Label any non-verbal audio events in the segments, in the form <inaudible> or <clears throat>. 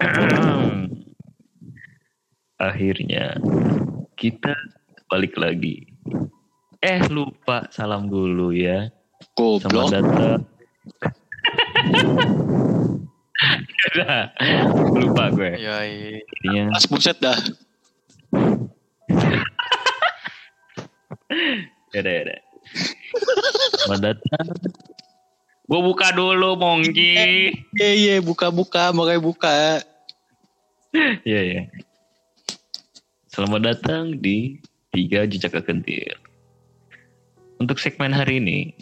<clears throat> Akhirnya kita balik lagi. Eh lupa salam dulu ya. Selamat Goblok. datang. <laughs> Udah, lupa gue. Ya, iya. Mas buset dah. <laughs> Yaudah, yaudah. Selamat datang. Gue buka dulu, Mongki. Iya iya buka-buka makanya buka. Iya, iya. Selamat datang di Tiga Jejak Kekentir. Untuk segmen hari ini,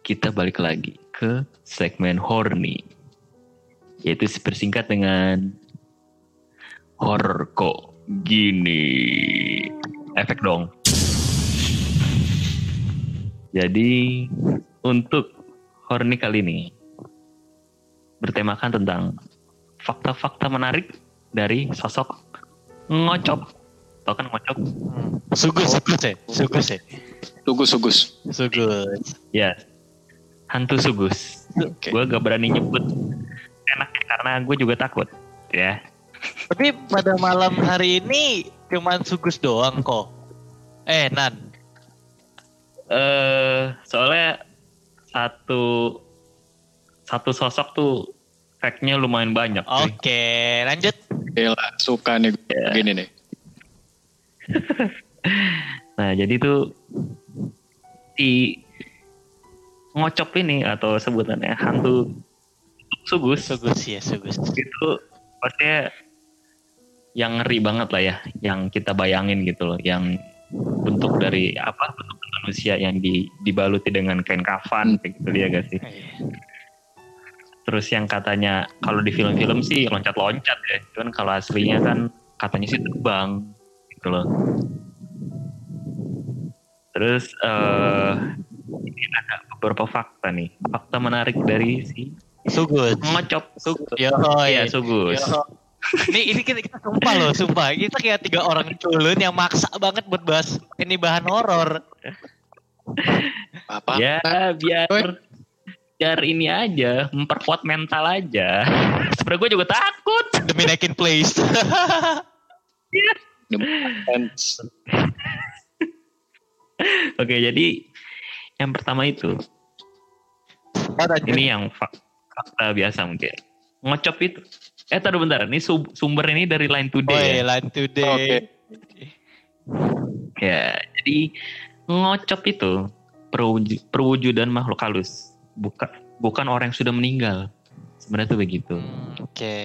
kita balik lagi ke segmen horny. Yaitu persingkat dengan horror kok gini. Efek dong. Jadi, untuk horny kali ini, bertemakan tentang fakta-fakta menarik dari sosok ngocop. Tau kan ngocop? Hmm. Sugus, sugus ya, sugus ya, Sugus sugus. sugus. Ya, hantu sugus. Oke. Gue gak berani nyebut enaknya karena gue juga takut. Ya, Tapi pada malam hari ini cuman sugus doang kok. Eh, Nan. eh soalnya satu satu sosok tuh fact-nya lumayan banyak. Oke, lanjut. Gila, suka nih gue Ya. gini nih. <laughs> Nah, jadi tuh si ngocop ini atau sebutannya hantu sugus Sugus ya, sugus. itu pastinya yang ngeri banget lah ya, yang kita bayangin gitu loh, yang bentuk dari apa bentuk manusia yang di, dibaluti dengan kain kafan kayak gitu dia gak sih? Iya. Terus yang katanya kalau di film-film sih loncat-loncat ya, cuman kalau aslinya kan katanya sih terbang gitu loh. Terus eh ini ada beberapa fakta nih, fakta menarik dari si Sugus. ngocop sugus. Yo, Iya, sugus. Yo. Ini ini kita, kita sumpah loh, sumpah. Kita kayak tiga orang culun yang maksa banget buat bahas ini bahan horor. Apa? Ya biar biar ini aja memperkuat mental aja. <laughs> Sebenarnya gue juga takut. Demi naikin place. <laughs> Defense. <laughs> Oke jadi yang pertama itu ini yang fak- fakta biasa mungkin ngocop itu. Eh tadi bentar, ini sumber ini dari Line Oh Today. ya. line today. Ya, jadi ngocop itu perwuj- perwujudan makhluk halus, bukan bukan orang yang sudah meninggal. Sebenarnya tuh begitu. Hmm, Oke.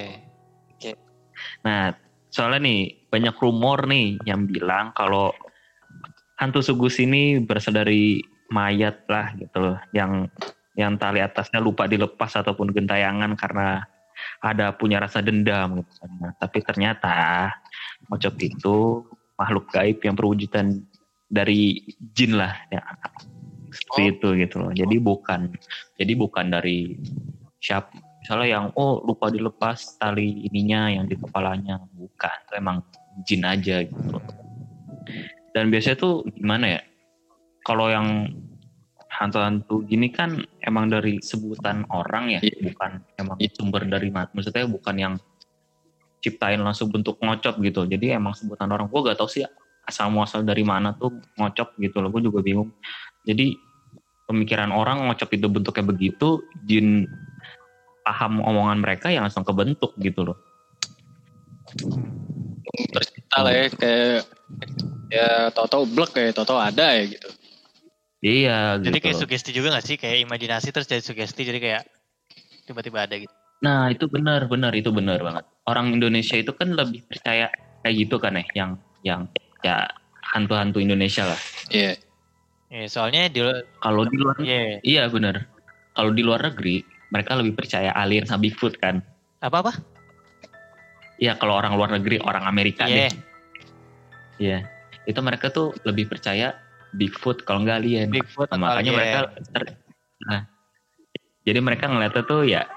Nah, soalnya nih banyak rumor nih yang bilang kalau hantu sugus ini berasal dari mayat lah gitu loh, yang yang tali atasnya lupa dilepas ataupun gentayangan karena ada punya rasa dendam gitu. Nah, tapi ternyata ngocop itu makhluk gaib yang perwujudan dari jin lah ya. Seperti Oh. itu gitu loh. Jadi bukan jadi bukan dari siapa misalnya yang oh lupa dilepas tali ininya yang di kepalanya bukan itu emang jin aja gitu loh. dan biasanya tuh gimana ya kalau yang hantu-hantu gini kan emang dari sebutan orang ya Iya. bukan emang Iya. sumber dari mana maksudnya bukan yang ciptain langsung bentuk ngocop gitu jadi emang sebutan orang gue gak tau sih asal muasal dari mana tuh ngocop gitu loh gue juga bingung jadi pemikiran orang ngocop itu bentuknya begitu jin paham omongan mereka yang langsung kebentuk gitu loh Tercipta lah ya kayak ya tau-tau blek kayak tau-tau ada ya gitu. iya Jadi gitu kayak loh. sugesti juga gak sih? Kayak imajinasi terus jadi sugesti jadi kayak tiba-tiba ada gitu. nah itu benar benar itu benar banget orang Indonesia itu kan lebih percaya kayak gitu kan ya yang yang ya hantu-hantu Indonesia lah Iya. Ya, soalnya di kalau di luar Iya. iya benar kalau di luar negeri mereka lebih percaya alien sama Bigfoot kan Apa apa? Iya kalau orang luar negeri orang Amerika Iya. deh Iya itu mereka tuh lebih percaya Bigfoot kalau nggak alien Bigfoot Nah, makanya alien. mereka ter- nah jadi mereka ngeliatnya tuh ya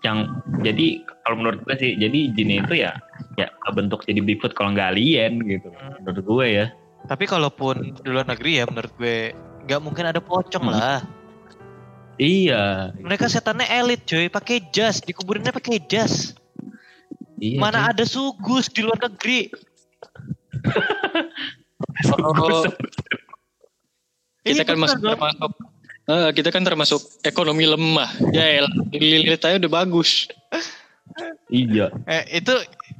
yang jadi kalau menurut gue sih jadi jin itu ya ya bentuk jadi Bigfoot kalau nggak alien gitu Hmm. menurut gue ya Tapi kalaupun di luar negeri ya menurut gue nggak mungkin ada pocong Hmm. lah. iya Mereka setannya elit cuy, pakai jas, dikuburinnya pakai jas. Iya, Mana cuy. ada sugus di luar negeri. <laughs> Oh, Ini kita kan masuk termasuk Eh, kita kan termasuk ekonomi lemah. Ya lilit aja udah bagus. Iya. Eh, itu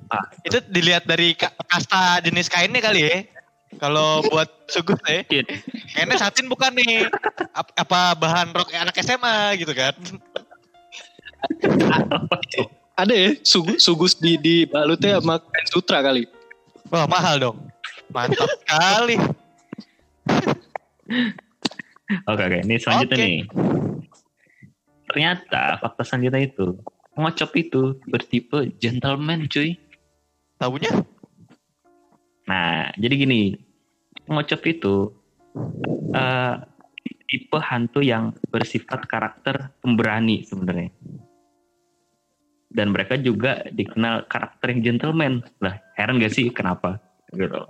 Ah. itu dilihat dari ka- kasta jenis kainnya kali ya. Kalau buat sugus ya. Iya. Kayaknya satin bukan nih. Ap- Apa bahan rok anak SMA gitu kan. <laughs> Ada ya sugus, sugus di di balutnya sama kain sutra kali. Wah mahal dong. Mantap sekali. <laughs> Oke oke, ini selanjutnya Oke. nih. Ternyata fakta selanjutnya itu ngocop itu bertipe gentleman cuy. Tahunya? Nah, jadi gini, ngocop itu eh tipe hantu yang bersifat karakter pemberani sebenarnya. Dan mereka juga dikenal karakter yang gentleman. Lah, heran gak sih kenapa? Gitu.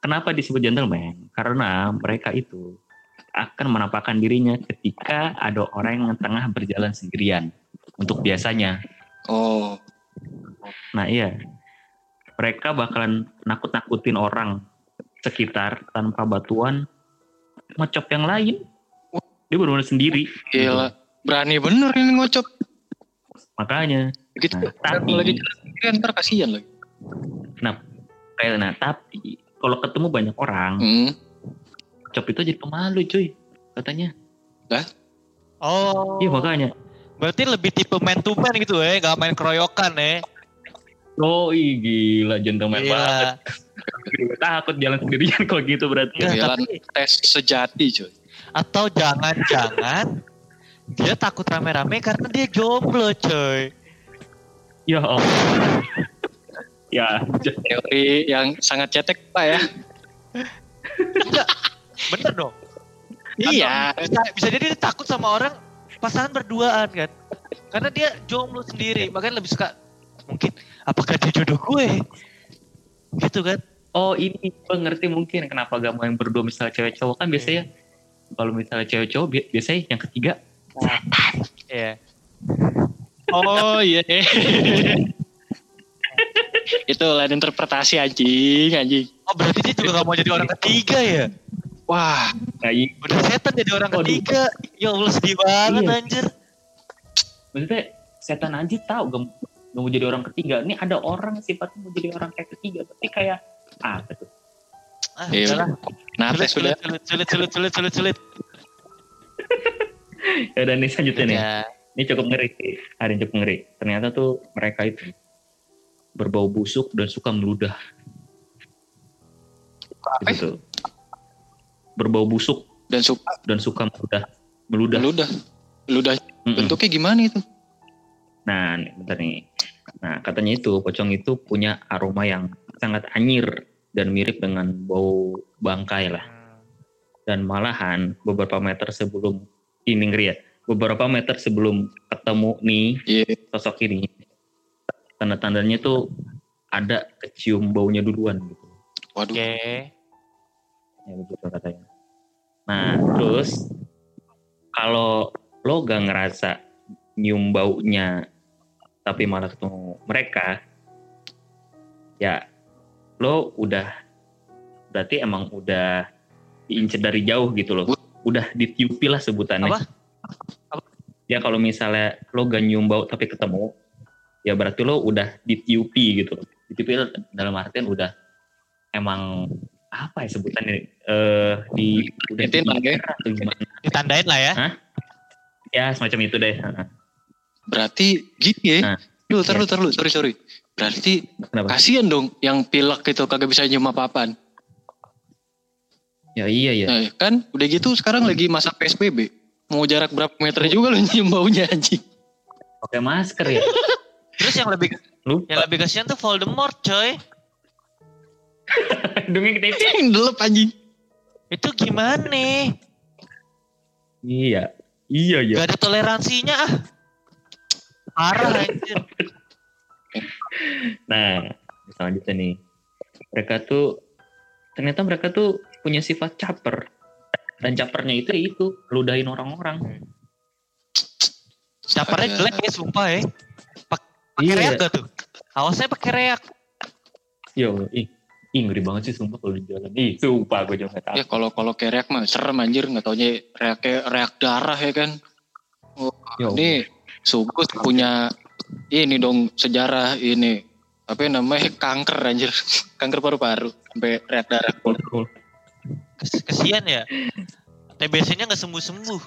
Kenapa disebut gentleman? Karena mereka itu akan menampakkan dirinya ketika ada orang yang tengah berjalan sendirian. Untuk biasanya. Oh, Nah iya, mereka bakalan nakut-nakutin orang sekitar tanpa batuan ngocop yang lain. Dia benar-benar sendiri. gila. Berani bener ini ngocop. Makanya, Gitu. Nah, tapi- lagi jalan sendirian ntar kasihan lagi. kayak nah tapi kalau ketemu banyak orang, Hmm. Ngocop itu jadi pemalu cuy, katanya. Oh. Iya makanya. Berarti lebih tipe man to man gitu ya, gak main keroyokan ya. Oh ih, gila gentleman banget. Gila. Takut jalan sendirian kalau gitu berarti. Ya, Jalan tapi- tes sejati cuy. Atau jangan-jangan dia takut rame-rame karena dia jomblo coy. Ya Allah. ya, Teori yang sangat cetek pak ya. Bener dong. Iya. Atau Bisa, bisa jadi dia takut sama orang pasangan berduaan kan. Karena dia jomblo sendiri, makanya lebih suka mungkin apakah dia jodoh gue? Gitu kan. Oh ini gue ngerti mungkin kenapa gak mau yang berdua misalnya cewek cowok kan biasanya kalau misalnya cewek cowok bi- biasanya yang ketiga Iya. Oh iya. <laughs> Itu lain interpretasi anjing, anjing. Oh berarti dia juga gak mau jadi orang ketiga ya? Wah, nah, i- Udah setan jadi orang Waduh. ketiga. Ya Allah sedih banget Iya. anjir. maksudnya setan aja tahu gak, gak mau jadi orang ketiga ini ada orang sifatnya mau jadi orang kayak ketiga tapi kayak ah gitu. Ah, Iya, nates sulit, sudah. sulit, sulit, sulit, sulit, sulit, sulit. <laughs> ya dan ini selanjutnya nih Ya. ini cukup ngeri ada yang cukup ngeri ternyata tuh mereka itu berbau busuk dan suka meludah Apa gitu berbau busuk Dan suka dan suka meludah meludah ludah. Ludah Mm-mm. bentuknya gimana itu? Nah, nih, bentar nih. Nah, katanya itu pocong itu punya aroma yang sangat anyir dan mirip dengan bau bangkai lah. Dan malahan beberapa meter sebelum ini ngeri ya. Beberapa meter sebelum ketemu nih Iya. sosok ini, tanda-tandanya tuh ada kecium baunya duluan gitu. Waduh. Oke. Ya begitu katanya. Nah, terus kalau lo gak ngerasa nyium baunya tapi malah ketemu mereka, ya lo udah berarti emang udah diincer dari jauh gitu loh. Udah ditiupi lah sebutannya. Apa? Ya kalau misalnya lo gak nyium bau tapi ketemu, ya berarti lo udah ditiupi gitu. Ditiupi dalam artian udah emang apa ya sebutannya eh di udah ya? atau gimana Ditandain lah ya. ya semacam itu deh Heeh. Berarti gini ya. Nah, Lu, tar iya. lu, tar lu, sorry, sorry. Berarti kenapa kasihan dong yang pilek itu kagak bisa nyium apa-apaan. ya iya ya Nah, kan udah gitu sekarang lagi masa PSBB. Mau jarak berapa meter juga lu nyium baunya anjing. pakai masker ya <laughs> Terus yang lebih lupa yang lebih kasihan tuh Voldemort coy. Hidungnya gede Yang delep anjing. Itu gimana nih? iya iya ya Gak ada toleransinya ah. Parah anjir. <laughs> nah selanjutnya nih mereka tuh ternyata mereka tuh punya sifat caper dan capernya itu ya itu ludahin orang-orang Caparnya jelek ya sumpah ya. Pak pakai Iya. reak gak tuh? Awasnya pakai reak. Yo, ih, ih ngeri banget sih sumpah kalau di jalan. Ih, sumpah gue juga gak Ya tahu. kalau kalau kayak reak mah serem anjir nggak taunya reak reak darah ya kan. Oh, Yo, ini Sugus punya ini dong sejarah ini apa yang namanya <laughs> kanker anjir kanker paru-paru sampai reak darah Kesian ya. TBC-nya nggak sembuh-sembuh.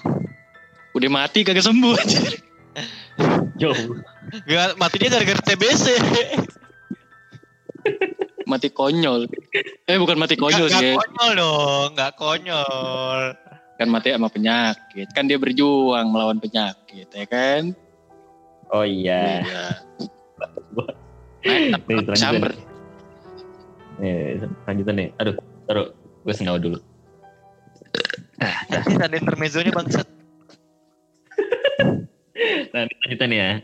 udah mati kagak sembuh anjir Yo, Gak, mati dia gara-gara TBC. <laughs> mati konyol eh bukan mati konyol Gak, sih ya. konyol dong, gak konyol. kan mati sama penyakit kan dia berjuang melawan penyakit ya kan oh iya. Iya. Selanjutnya samber. nih. Nih. Aduh, taruh. Gue sengawa dulu. Nanti ada intermezzonya bangsat. <laughs> Nah, nih ya.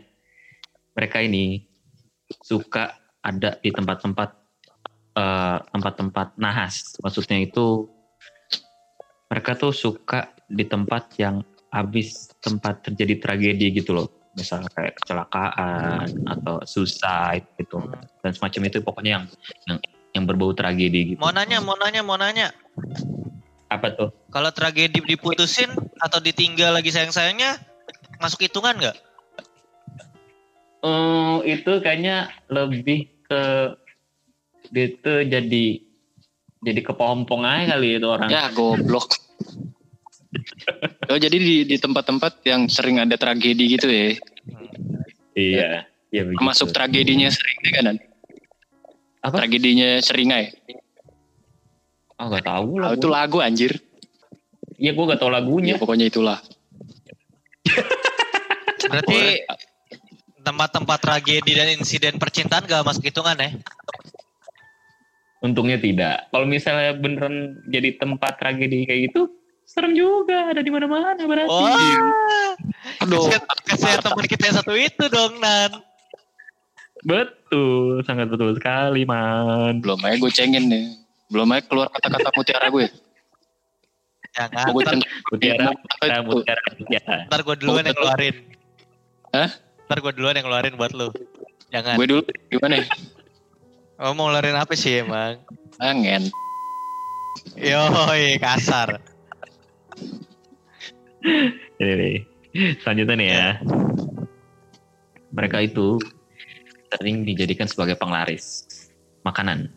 Mereka ini suka ada di tempat-tempat eh, tempat-tempat nahas. Maksudnya itu mereka tuh suka di tempat yang habis tempat terjadi tragedi gitu loh. Misal kayak kecelakaan atau suicide gitu. Dan semacam itu pokoknya yang yang yang berbau tragedi gitu. Mau nanya, mau nanya, mau nanya. Apa tuh? Kalau tragedi diputusin atau ditinggal lagi sayang-sayangnya, masuk hitungan nggak? Oh, itu kayaknya lebih ke itu jadi jadi kepompong aja kali itu orang. ya goblok oh jadi di di tempat-tempat yang sering ada tragedi gitu ya Iya, iya begitu. masuk tragedinya sering kan Apa? tragedinya seringai Oh, gak tahu oh, lah. itu lagu anjir Iya, gue gak tahu ya lagunya. pokoknya itulah Berarti tempat-tempat tragedi dan insiden percintaan gak masuk hitungan ya? Untungnya tidak. Kalau misalnya beneran jadi tempat tragedi kayak gitu, serem juga. Ada di mana-mana berarti. Wah, aduh kasihan, kasihan teman kita yang satu itu dong, Nan. Betul, sangat betul sekali, man. belum aja gue cengin nih belum aja keluar kata-kata mutiara gue Jangan, mau gue Mutiara, mutiara, mutiara, mutiara. ntar gue duluan yang keluarin. Hah? Ntar gue duluan yang keluarin buat lu. Jangan. gue dulu gimana ya Oh, mau ngeluarin apa sih emang? angen Yoi, kasar. Ini nih. Selanjutnya nih ya. Mereka itu sering dijadikan sebagai penglaris makanan.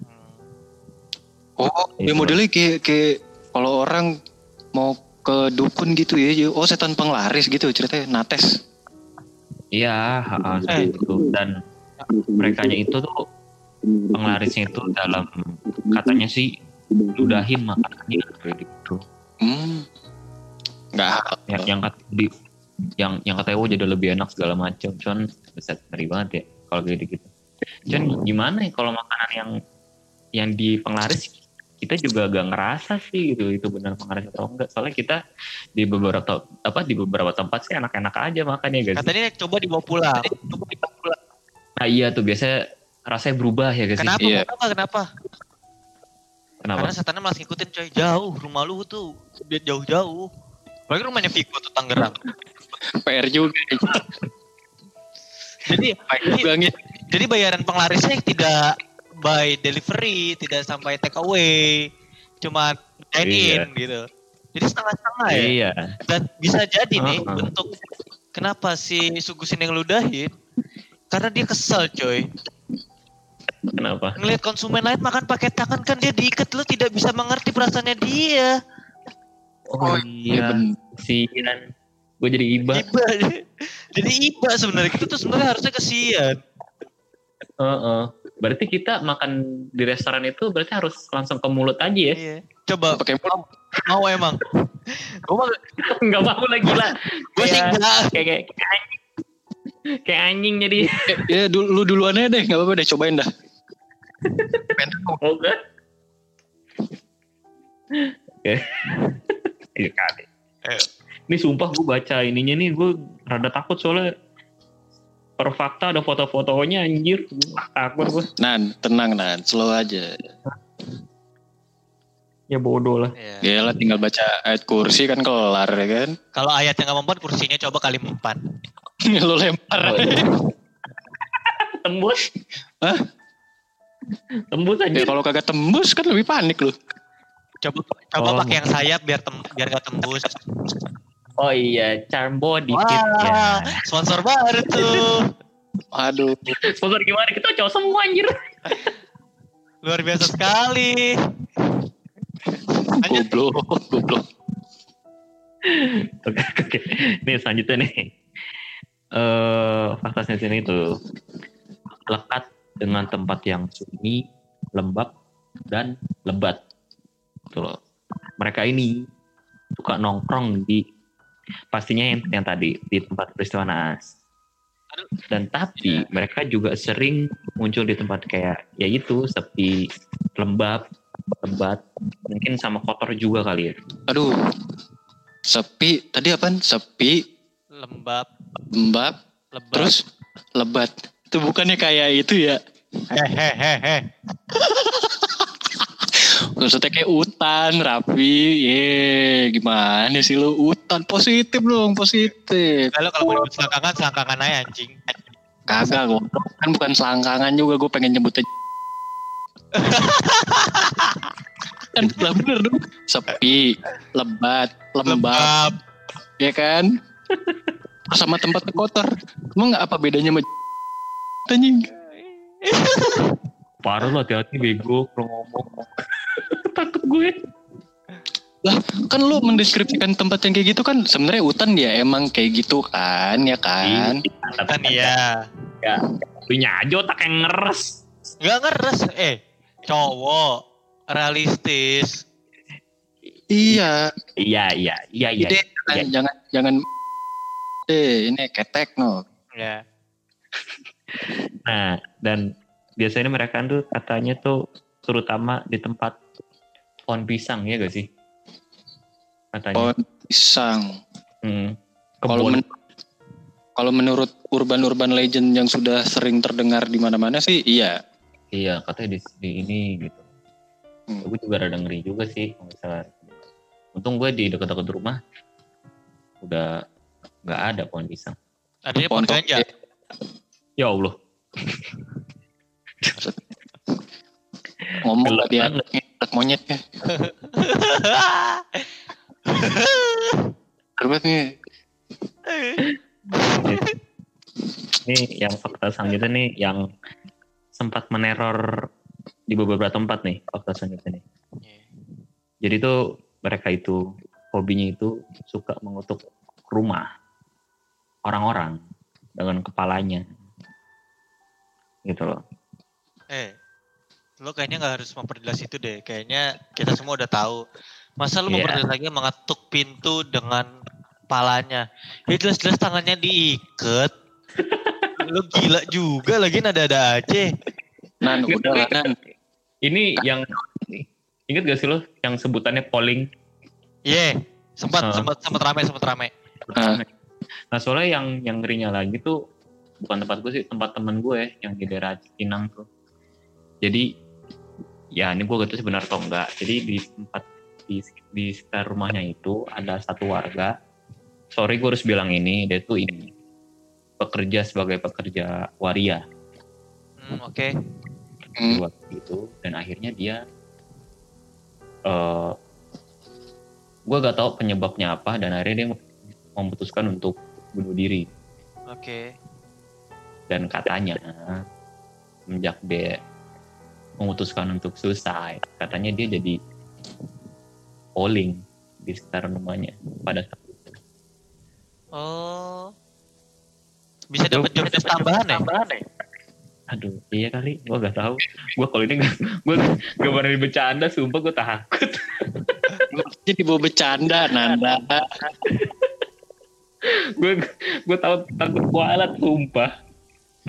oh Itu. ya modelnya kayak kayak kalau orang mau ke dukun gitu ya oh setan penglaris gitu ceritanya nates Iya, ha-ha, seperti itu. Dan mereka itu tuh penglarisnya itu dalam katanya sih ludahin makanannya kayak gitu. hmm nggak Yang yang kat- di yang yang katanya oh jadi lebih enak segala macam. Cuman bisa ngeri banget ya kalau kayak gitu. Cuman gimana ya kalau makanan yang yang di penglaris kita juga agak ngerasa sih gitu itu benar penglaris atau enggak soalnya kita di beberapa apa di beberapa tempat sih enak-enak aja makannya guys Katanya coba dibawa pulang. nah iya tuh biasanya rasanya berubah ya guys Kenapa? Iya. Kenapa? Kenapa? kenapa Karena setannya malah ngikutin coy. Jauh, rumah lu tuh dia jauh-jauh. Apalagi rumahnya Viko tuh Tangerang. <laughs> PR juga Jadi, jadi, jadi bayaran penglarisnya tidak by delivery, tidak sampai take away, cuma dine in gitu. Jadi setengah-setengah ya. iya Dan bisa jadi nih Uh-uh. bentuk kenapa si Sugusin yang ludahin karena dia kesel coy. Kenapa Ngelihat konsumen lain makan pakai tangan kan dia diikat lu tidak bisa mengerti perasaannya dia. oh iya iya bener. sian gue jadi iba Iba. <laughs> Jadi iba sebenarnya itu tuh sebenarnya harusnya kesian. Heeh. berarti kita makan di restoran itu berarti harus langsung ke mulut aja ya Iya. Coba pakai mulut mau emang. Gue mah <laughs> nggak mau lagi lah gue sih Kayak- enggak. kayak kayak kayak anjing kayak anjing jadi Eh, ya dulu lu duluan aja deh nggak apa-apa deh cobain dah oh enggak. Oke. Iya kali ini sumpah gue baca ininya nih gue rada takut soalnya per fakta ada foto-fotonya anjir. Takut gue nan tenang nan. Slow aja. Ya bodoh lah. Iya. Gila tinggal baca ayat kursi kan kelar ya kan? Kalau ayat yang nggak mempan kursinya coba kali empat. <laughs> lu lempar. Oh, iya. <laughs> tembus. Hah? Tembus aja. Ya kalau kagak tembus kan lebih panik lu. Coba coba Oh. pakai yang sayap biar tem biar gak tembus. Oh iya, charm body fit ya. Wah, sponsor baru tuh. <laughs> Aduh. Sponsor gimana? Kita cowok semua anjir. Luar biasa sekali. Goblok, goblok. Oke, oke. Nih selanjutnya nih. Eh fakta sains ini tuh lekat dengan tempat yang sunyi, lembab, dan lebat. Tuh loh. Mereka ini suka nongkrong di pastinya yang, yang tadi di tempat peristiwa naas. Dan tapi mereka juga sering muncul di tempat kayak ya itu sepi, lembab, lebat, mungkin sama kotor juga kali ya. Aduh. Sepi, tadi apaan? Sepi, Lembab, lembab, lebat. terus lebat. Itu bukannya kayak itu ya? Hehehe. <laughs> Maksudnya kayak hutan, rapi, ye, gimana sih lu? Hutan positif dong, positif. Kalau kalau mau nyebut selangkangan, selangkangan aja anjing. Kagak kok, kan bukan selangkangan juga, gue pengen nyebutnya. <laughs> kan lah bener dong. Sepi, lebat, lembab, Lembab. ya kan? Sama tempat kotor. Emang nggak apa bedanya sama <laughs> anjing? <laughs> Parah lo hati-hati bego kalau ngomong. <laughs> Takut gue. Kan lu mendeskripsikan tempat yang kayak gitu kan sebenarnya hutan ya emang kayak gitu kan, ya kan? Kan iya. Ya, lu aja otak yang ngeres. Enggak ngeres. Eh, cowok realistis. Iya, Iya, iya, iya, iya. Ide, jangan, iya. jangan jangan eh ini ketek no. Ya. Nah, dan biasanya mereka tuh katanya tuh terutama di tempat pohon pisang ya gak sih? Katanya. Pohon pisang. Hmm. Kalau men- kalau menurut urban-urban legend yang sudah sering terdengar di mana-mana sih iya. Iya, katanya di, di ini gitu. Hmm. Gue juga rada ngeri juga sih kalau misalnya. Untung gue di dekat-dekat rumah udah nggak ada pohon pisang. Adanya pohon ganja. Ya Allah. Ngomong gak dia anak monyet ya. <laughs> Terus nih. Ini yang fakta selanjutnya nih yang sempat meneror di beberapa tempat nih fakta selanjutnya nih. Jadi tuh mereka itu hobinya itu suka mengutuk rumah orang-orang dengan kepalanya. Gitu loh. Eh, lo kayaknya nggak harus memperjelas itu deh. Kayaknya kita semua udah tahu. Masa lo Iya. memperjelas lagi mengetuk pintu dengan palanya? Ya jelas-jelas tangannya diikat. <laughs> lo gila juga lagi nada-nada aja. Nan udah lah Nan. Ini yang inget gak sih lo yang sebutannya polling? Iya, sempat Ah. sempat sempat rame sempat rame. Ah. Nah soalnya yang yang ngerinya lagi tuh bukan tempat gue sih tempat temen gue yang di daerah Cipinang tuh. Jadi ya ini gue tahu sebenarnya atau enggak. Jadi di tempat di, di sekitar rumahnya itu ada satu warga. Sorry gue harus bilang ini dia tuh ini pekerja sebagai pekerja waria Hmm, Oke. Hmm. buat itu dan akhirnya dia eh gue gak tahu penyebabnya apa dan akhirnya dia memutuskan untuk bunuh diri Oke. Dan katanya semenjak dia memutuskan untuk suicide katanya dia jadi polling di sekitar rumahnya pada saat itu. Oh. Bisa dapat job desk tambahan ya? Aduh, iya kali, gue gak tahu. Gue kalau ini gak, gue gak berani bercanda, sumpah gue takut. Jadi bawa bercanda Nanda. gue gue tahu takut kualat, sumpah.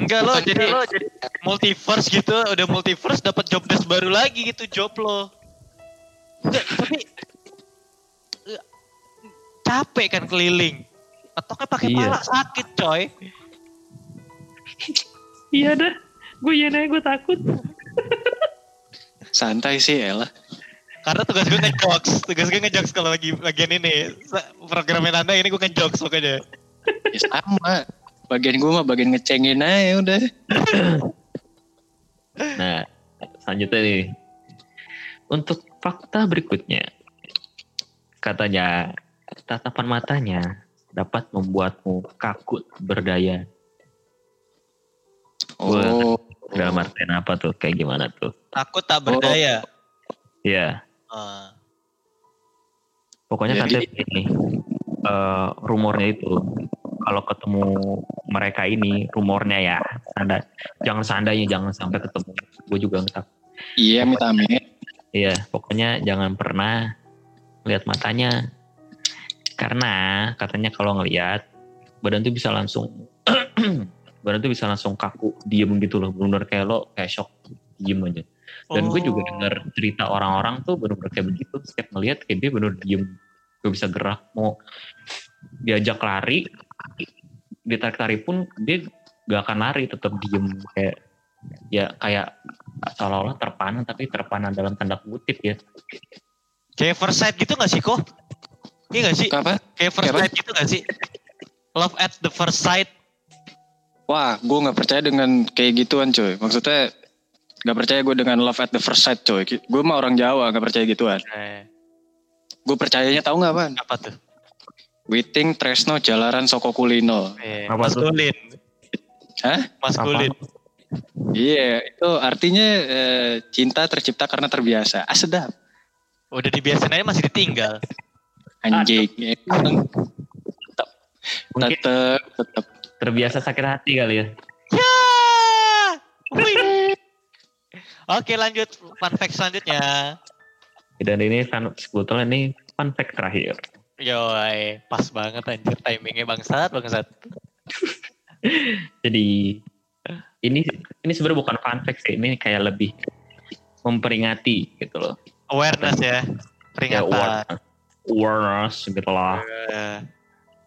Enggak lo jadi lo, multiverse gitu, udah multiverse dapat job desk baru lagi gitu job lo. Enggak, tapi eh, capek kan keliling. Atau kan pakai Iya. pala sakit coy. Iya dah, gue iya gue takut. Santai sih Ella. Karena tugas gue ngejokes, tugas gue ngejokes kalau lagi bagian ini. Programnya Nanda ini gue ngejokes pokoknya. Ya sama. Bagian gue mah bagian ngecengin aja udah. <clears throat> Nah, selanjutnya nih. Untuk fakta berikutnya. Katanya, tatapan matanya dapat membuatmu kaku berdaya. Oh. Dalam artian apa tuh? Kayak gimana tuh? Takut tak berdaya. Ya, Ah. pokoknya Jadi- katanya ini eh, rumornya itu kalau ketemu mereka ini rumornya ya, anda jangan seandainya jangan sampai ketemu. Gue juga nggak tahu. Iya, amit amit. Iya, pokoknya jangan pernah lihat matanya. Karena katanya kalau ngelihat badan tuh bisa langsung <clears throat> badan tuh bisa langsung kaku, diem gitu loh. Bener kayak lo kayak shock, diem aja. Dan gue juga Oh. denger cerita orang-orang tuh bener-bener kayak begitu. Setiap ngelihat kayak dia bener diem, gak bisa gerak. Mau diajak lari, ditarik-tarik pun dia gak akan lari, tetap diem kayak ya kayak seolah-olah terpana tapi terpana dalam tanda kutip ya. Kayak first sight gitu gak sih kok? Iya gak sih? Apa? Kayak first apa? sight gitu gak sih? Love at the first sight. Wah, gue nggak percaya dengan kayak gituan, coy. Maksudnya nggak percaya gue dengan love at the first sight, coy. Gue mah orang Jawa, nggak percaya gituan. Eh, Gue percayanya tahu nggak, Pan? apa tuh? Witing Tresno Jalaran Soko Kulino. Eh, Apa maskulin. Hah? Maskulin. Iya, itu artinya eh, cinta tercipta karena terbiasa. Ah, sedap. Udah dibiasain aja masih ditinggal. Anjing. Mungkin tetep, tetep. terbiasa sakit hati kali ya. Ya. Oke lanjut fun fact selanjutnya. Dan ini fun, sebetulnya ini fun fact terakhir. Yoi, pas banget anjir timingnya bangsat bangsat. Jadi ini ini sebenarnya bukan fun fact sih, ini kayak lebih memperingati gitu loh. Awareness ya, Ya, peringatan. awareness, awareness gitu lah. Eh,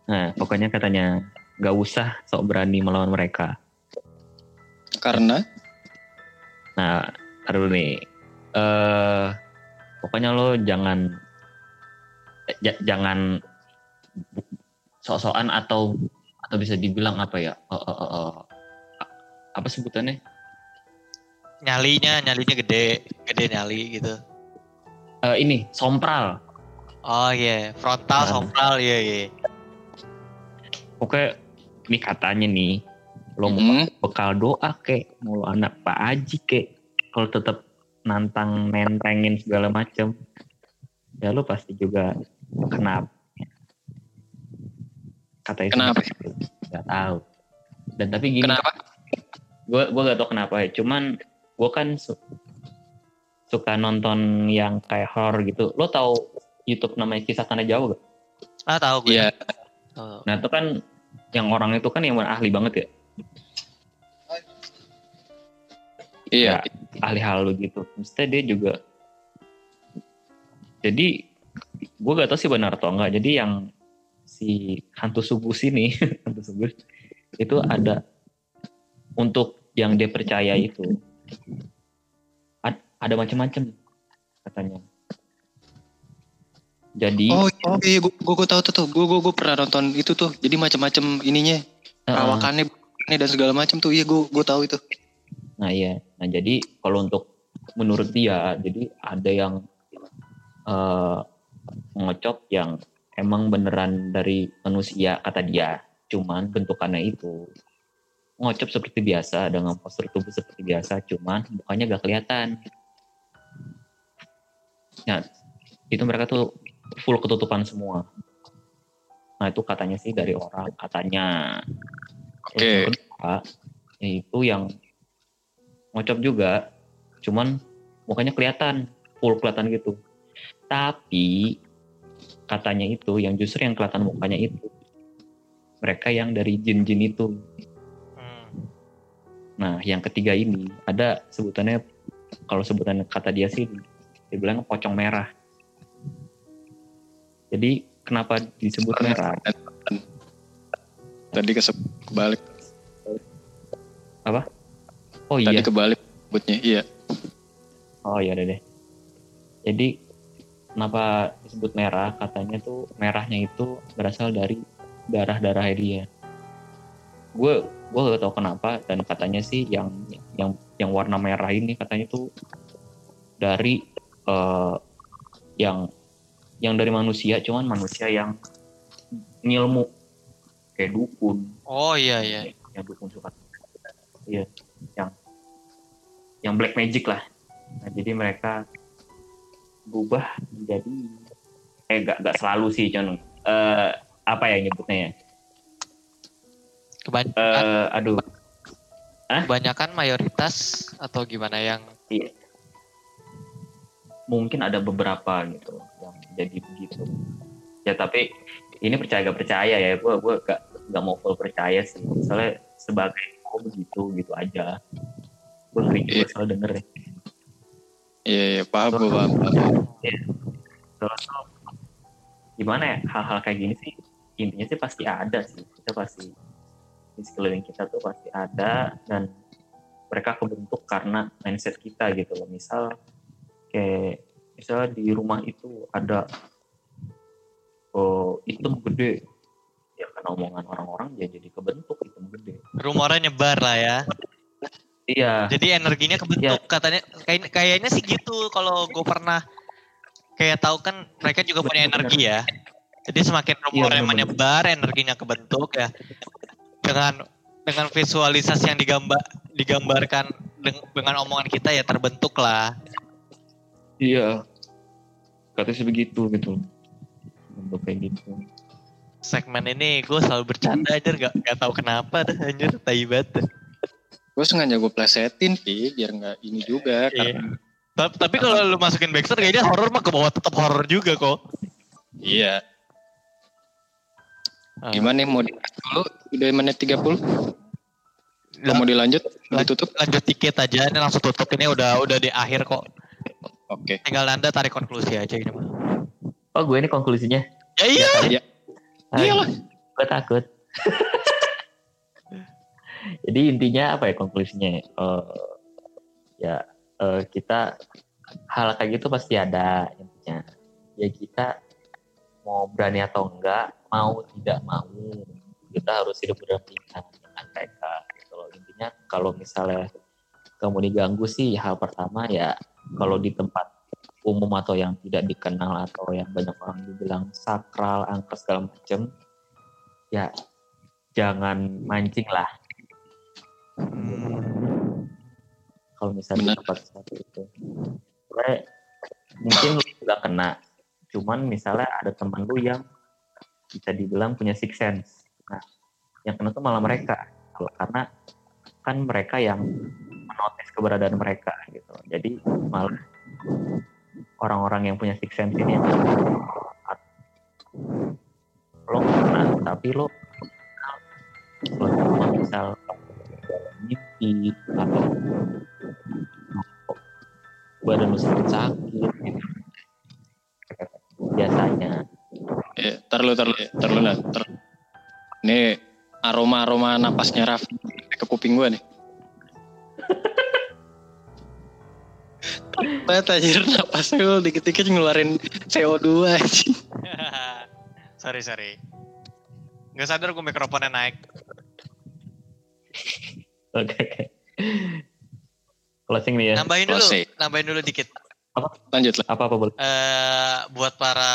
Nah, pokoknya katanya nggak usah sok berani melawan mereka. Karena Nah, dulu nih. Eh, pokoknya lo jangan ja- jangan sok-sokan atau atau bisa dibilang apa ya? eh, eh, eh, eh, apa sebutannya? nyalinya, nyalinya gede, gede nyali gitu. Eh, ini sompral. Oh iya, frontal, Nah. sompral, iya iya. Pokoknya ini katanya nih, lo mau mm, bekal doa kek, mau lo anak Pak Haji kek, kalau tetap nantang nentengin segala macem, ya lo pasti juga kenapa? Katanya sih Kenapa? gitu. Gak tahu. Dan tapi gini, kenapa? gue gue gak tau kenapa ya. Cuman gue kan su- suka nonton yang kayak horror gitu. Lo tahu YouTube namanya Kisah Tanah Jawa gak? Ah tahu gue. Iya, Tahu. Nah itu kan yang orang itu kan yang ahli banget ya. iya. ahli halu gitu. Maksudnya dia juga jadi gue gak tau sih benar atau enggak. Jadi yang si hantu sugus ini, <laughs> hantu sugus itu ada untuk yang dia percaya itu ad- ada macam-macam katanya. Jadi Oh iya, gue gue tahu tuh tuh. Gue gue gue pernah nonton itu tuh. Jadi macam-macam ininya, perawakannya ini dan segala macam tuh. Iya, gue gue tahu itu. Nah iya, nah jadi kalau untuk menurut dia, jadi ada yang eh ngocok yang emang beneran dari manusia kata dia, cuman bentukannya itu ngocop seperti biasa dengan postur tubuh seperti biasa, cuman mukanya gak kelihatan. Nah itu mereka tuh full ketutupan semua. Nah itu katanya sih dari orang, katanya. Oke. yang kedua, yaitu yang ngocop juga, cuman mukanya kelihatan, full kelihatan gitu. Tapi katanya itu yang justru yang kelihatan mukanya itu mereka yang dari jin-jin itu. Hmm. Nah, yang ketiga ini ada sebutannya kalau sebutan kata dia sih dia bilang pocong merah. Jadi kenapa disebut merah? Tadi kebalik. Oh Tadi iya, kebalik sebutnya. Iya. oh iya deh. Jadi kenapa disebut merah? Katanya tuh merahnya itu berasal dari darah-darah dia. gue gue gak tahu kenapa dan katanya sih yang yang yang warna merah ini katanya tuh dari eh, yang yang dari manusia cuman manusia yang ngilmu kayak dukun Oh iya iya. yang dukun suka iya yang yang black magic lah nah, jadi mereka berubah menjadi eh gak, gak selalu sih cuman eh, apa ya nyebutnya ya? Kebanyakan, Eh, aduh. Kebanyakan mayoritas atau gimana yang mungkin ada beberapa gitu yang jadi begitu. Ya tapi ini percaya gak percaya ya. Gue gue gak gak mau full percaya sih. Soalnya sebagai oh begitu gitu aja. Gue sering juga Iya. selalu denger ya Iya, iya, paham gue, paham, paham. Terus tuh, gimana ya hal-hal kayak gini sih intinya sih pasti ada sih kita pasti di sekeliling kita tuh pasti ada dan mereka kebentuk karena mindset kita gitu loh misal kayak misalnya di rumah itu ada oh item gede ya karena omongan orang-orang ya jadi kebentuk item gede rumornya nyebar lah ya. Iya Jadi energinya kebentuk katanya kayak kayaknya sih gitu kalau gue pernah kayak tahu kan mereka juga punya energi ya. Jadi semakin rumornya bener-bener. menyebar, energinya kebentuk ya. Dengan dengan visualisasi yang digambar digambarkan deng- dengan omongan kita ya terbentuk lah. iya katanya sih begitu gitu bentuk kayak gitu Segmen ini gue selalu bercanda aja gak, gak tahu kenapa dah anjir tai banget. Gue sengaja gue plesetin, Pi, biar nggak ini juga. Iya. Karena, Tapi, tapi kalau lu masukin Baxter kayaknya horror mah ke bawah tetap horror juga kok. iya. Gimana nih, mau dulu? Udah menit 30? Kalau mau dilanjut, ditutup? lanjut dikit aja ini langsung tutup ini udah udah di akhir kok Oke. tinggal anda tarik konklusi aja ini mah oh gue ini konklusinya ya iya Iya. Iyalah. gue takut <laughs> jadi intinya apa ya konklusinya ya? Eh, ya eh, kita hal kayak gitu pasti ada intinya. Ya kita mau berani atau enggak mau tidak mau kita harus hidup berdampingan dengan mereka gitu intinya kalau misalnya kamu diganggu sih hal pertama ya kalau di tempat umum atau yang tidak dikenal atau yang banyak orang dibilang sakral angker segala macem ya jangan mancing lah kalau misalnya tempat seperti itu. Sebenarnya mungkin lu nggak kena. Cuman misalnya ada teman lu yang bisa dibilang punya six sense. Nah yang kena tuh malah mereka. Kalau karena kan mereka yang menotis keberadaan mereka gitu. Jadi malah orang-orang yang punya six sense ini yang lo kena tapi lo cuma misal mimpi atau badan lu sakit gitu biasanya Ya, tar lu, tar lu, tar lu, Nat, tar. Ini aroma-aroma napasnya Raffi ke kuping gua nih. <laughs> Banget anjir napasnya lu dikit-dikit ngeluarin CO2 aja. <laughs> sorry sorry nggak sadar gue mikrofonnya naik oke oke. Closing nih ya. Nambahin dulu Closing. nambahin dulu dikit. Lanjut lah. apa apa boleh? Eh buat para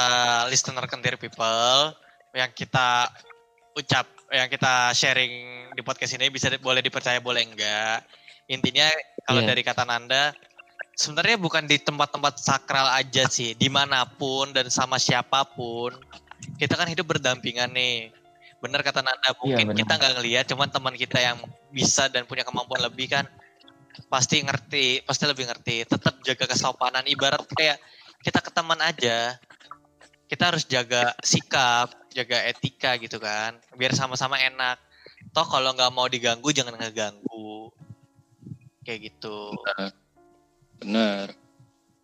listener kentir people yang kita ucap yang kita sharing di podcast ini bisa di- boleh dipercaya boleh enggak. Intinya kalau Iya. dari kata Nanda sebenarnya bukan di tempat-tempat sakral aja sih. Di mana pun dan sama siapa pun kita kan hidup berdampingan nih bener kata Nanda mungkin benar. kita nggak ngelihat cuman teman kita yang bisa dan punya kemampuan lebih kan pasti ngerti pasti lebih ngerti. Tetap jaga kesopanan ibarat kayak kita ke teman aja kita harus jaga sikap jaga etika gitu kan biar sama-sama enak. Toh kalau nggak mau diganggu jangan ngeganggu. Kayak gitu. Bener.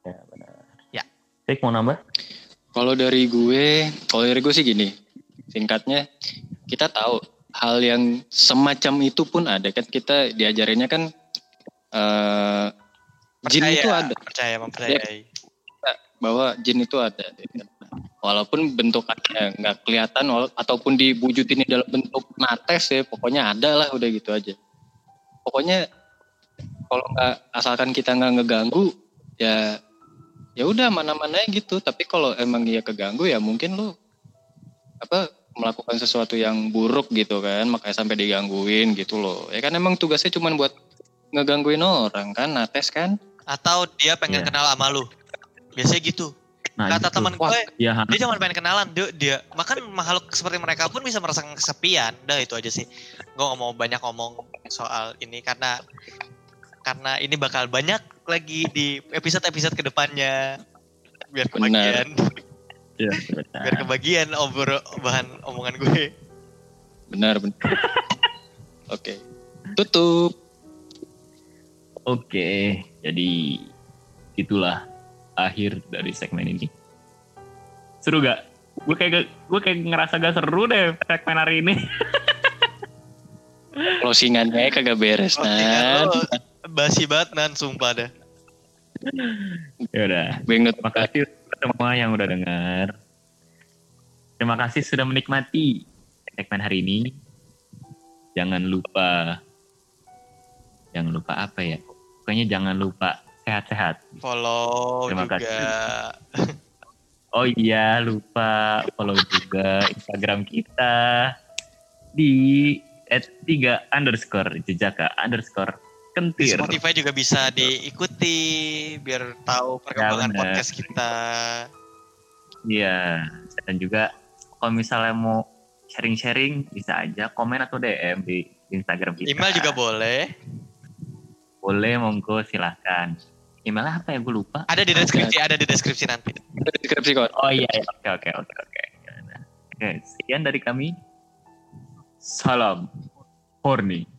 ya benar. Ya. Rick mau nambah? Kalau dari gue, kalau dari gue sih gini, singkatnya kita tahu hal yang semacam itu pun ada kan. Kita diajarinnya kan eh jin percaya itu ada. percaya mempercayai. Bahwa jin itu ada. walaupun bentukannya nggak kelihatan ataupun diwujudin di dalam bentuk nates ya pokoknya ada lah udah gitu aja. Pokoknya kalau nggak asalkan kita nggak ngeganggu ya ya udah mana-mana gitu. Tapi kalau emang dia keganggu ya mungkin lu apa melakukan sesuatu yang buruk gitu kan makanya sampai digangguin gitu loh ya kan emang tugasnya cuma buat ngegangguin orang kan nates kan Atau dia pengen Iya. kenal sama lu. Biasanya gitu. Nah, Kata gitu. teman Wah, gue, Ya, dia cuma pengen kenalan. Dia, dia makan makhluk seperti mereka pun bisa merasa kesepian. Udah itu aja sih. Gue nggak mau banyak ngomong soal ini karena karena ini bakal banyak lagi di episode-episode ke depannya. Biar Benar. Kebagian, Ya, biar kebagian obrol bahan omongan gue. benar benar oke tutup Oke, jadi itulah akhir dari segmen ini. Seru gak? Gue kayak gue kayak ngerasa gak seru deh segmen hari ini. <laughs> closingannya kagak beres nah lo basi banget nan sumpah dah. ya udah. Bang Terima kasih semua yang udah dengar. Terima kasih sudah menikmati segmen hari ini. Jangan lupa, jangan lupa apa ya? Pokoknya jangan lupa sehat-sehat. Follow Terima juga. kasih. Oh iya, lupa follow juga Instagram kita di @3 underscore jejaka underscore Di kentir. Spotify juga bisa diikuti biar tahu perkembangan bener. podcast kita. Iya, dan juga kalau misalnya mau sharing-sharing bisa aja komen atau DM di Instagram kita. Email juga boleh. boleh, monggo silahkan. Emailnya apa ya? Gue lupa. Ada di deskripsi, ada di deskripsi nanti. deskripsi kok Oh iya, iya. oke oke oke oke. Ya. Oke, sekian dari kami. Salam horny.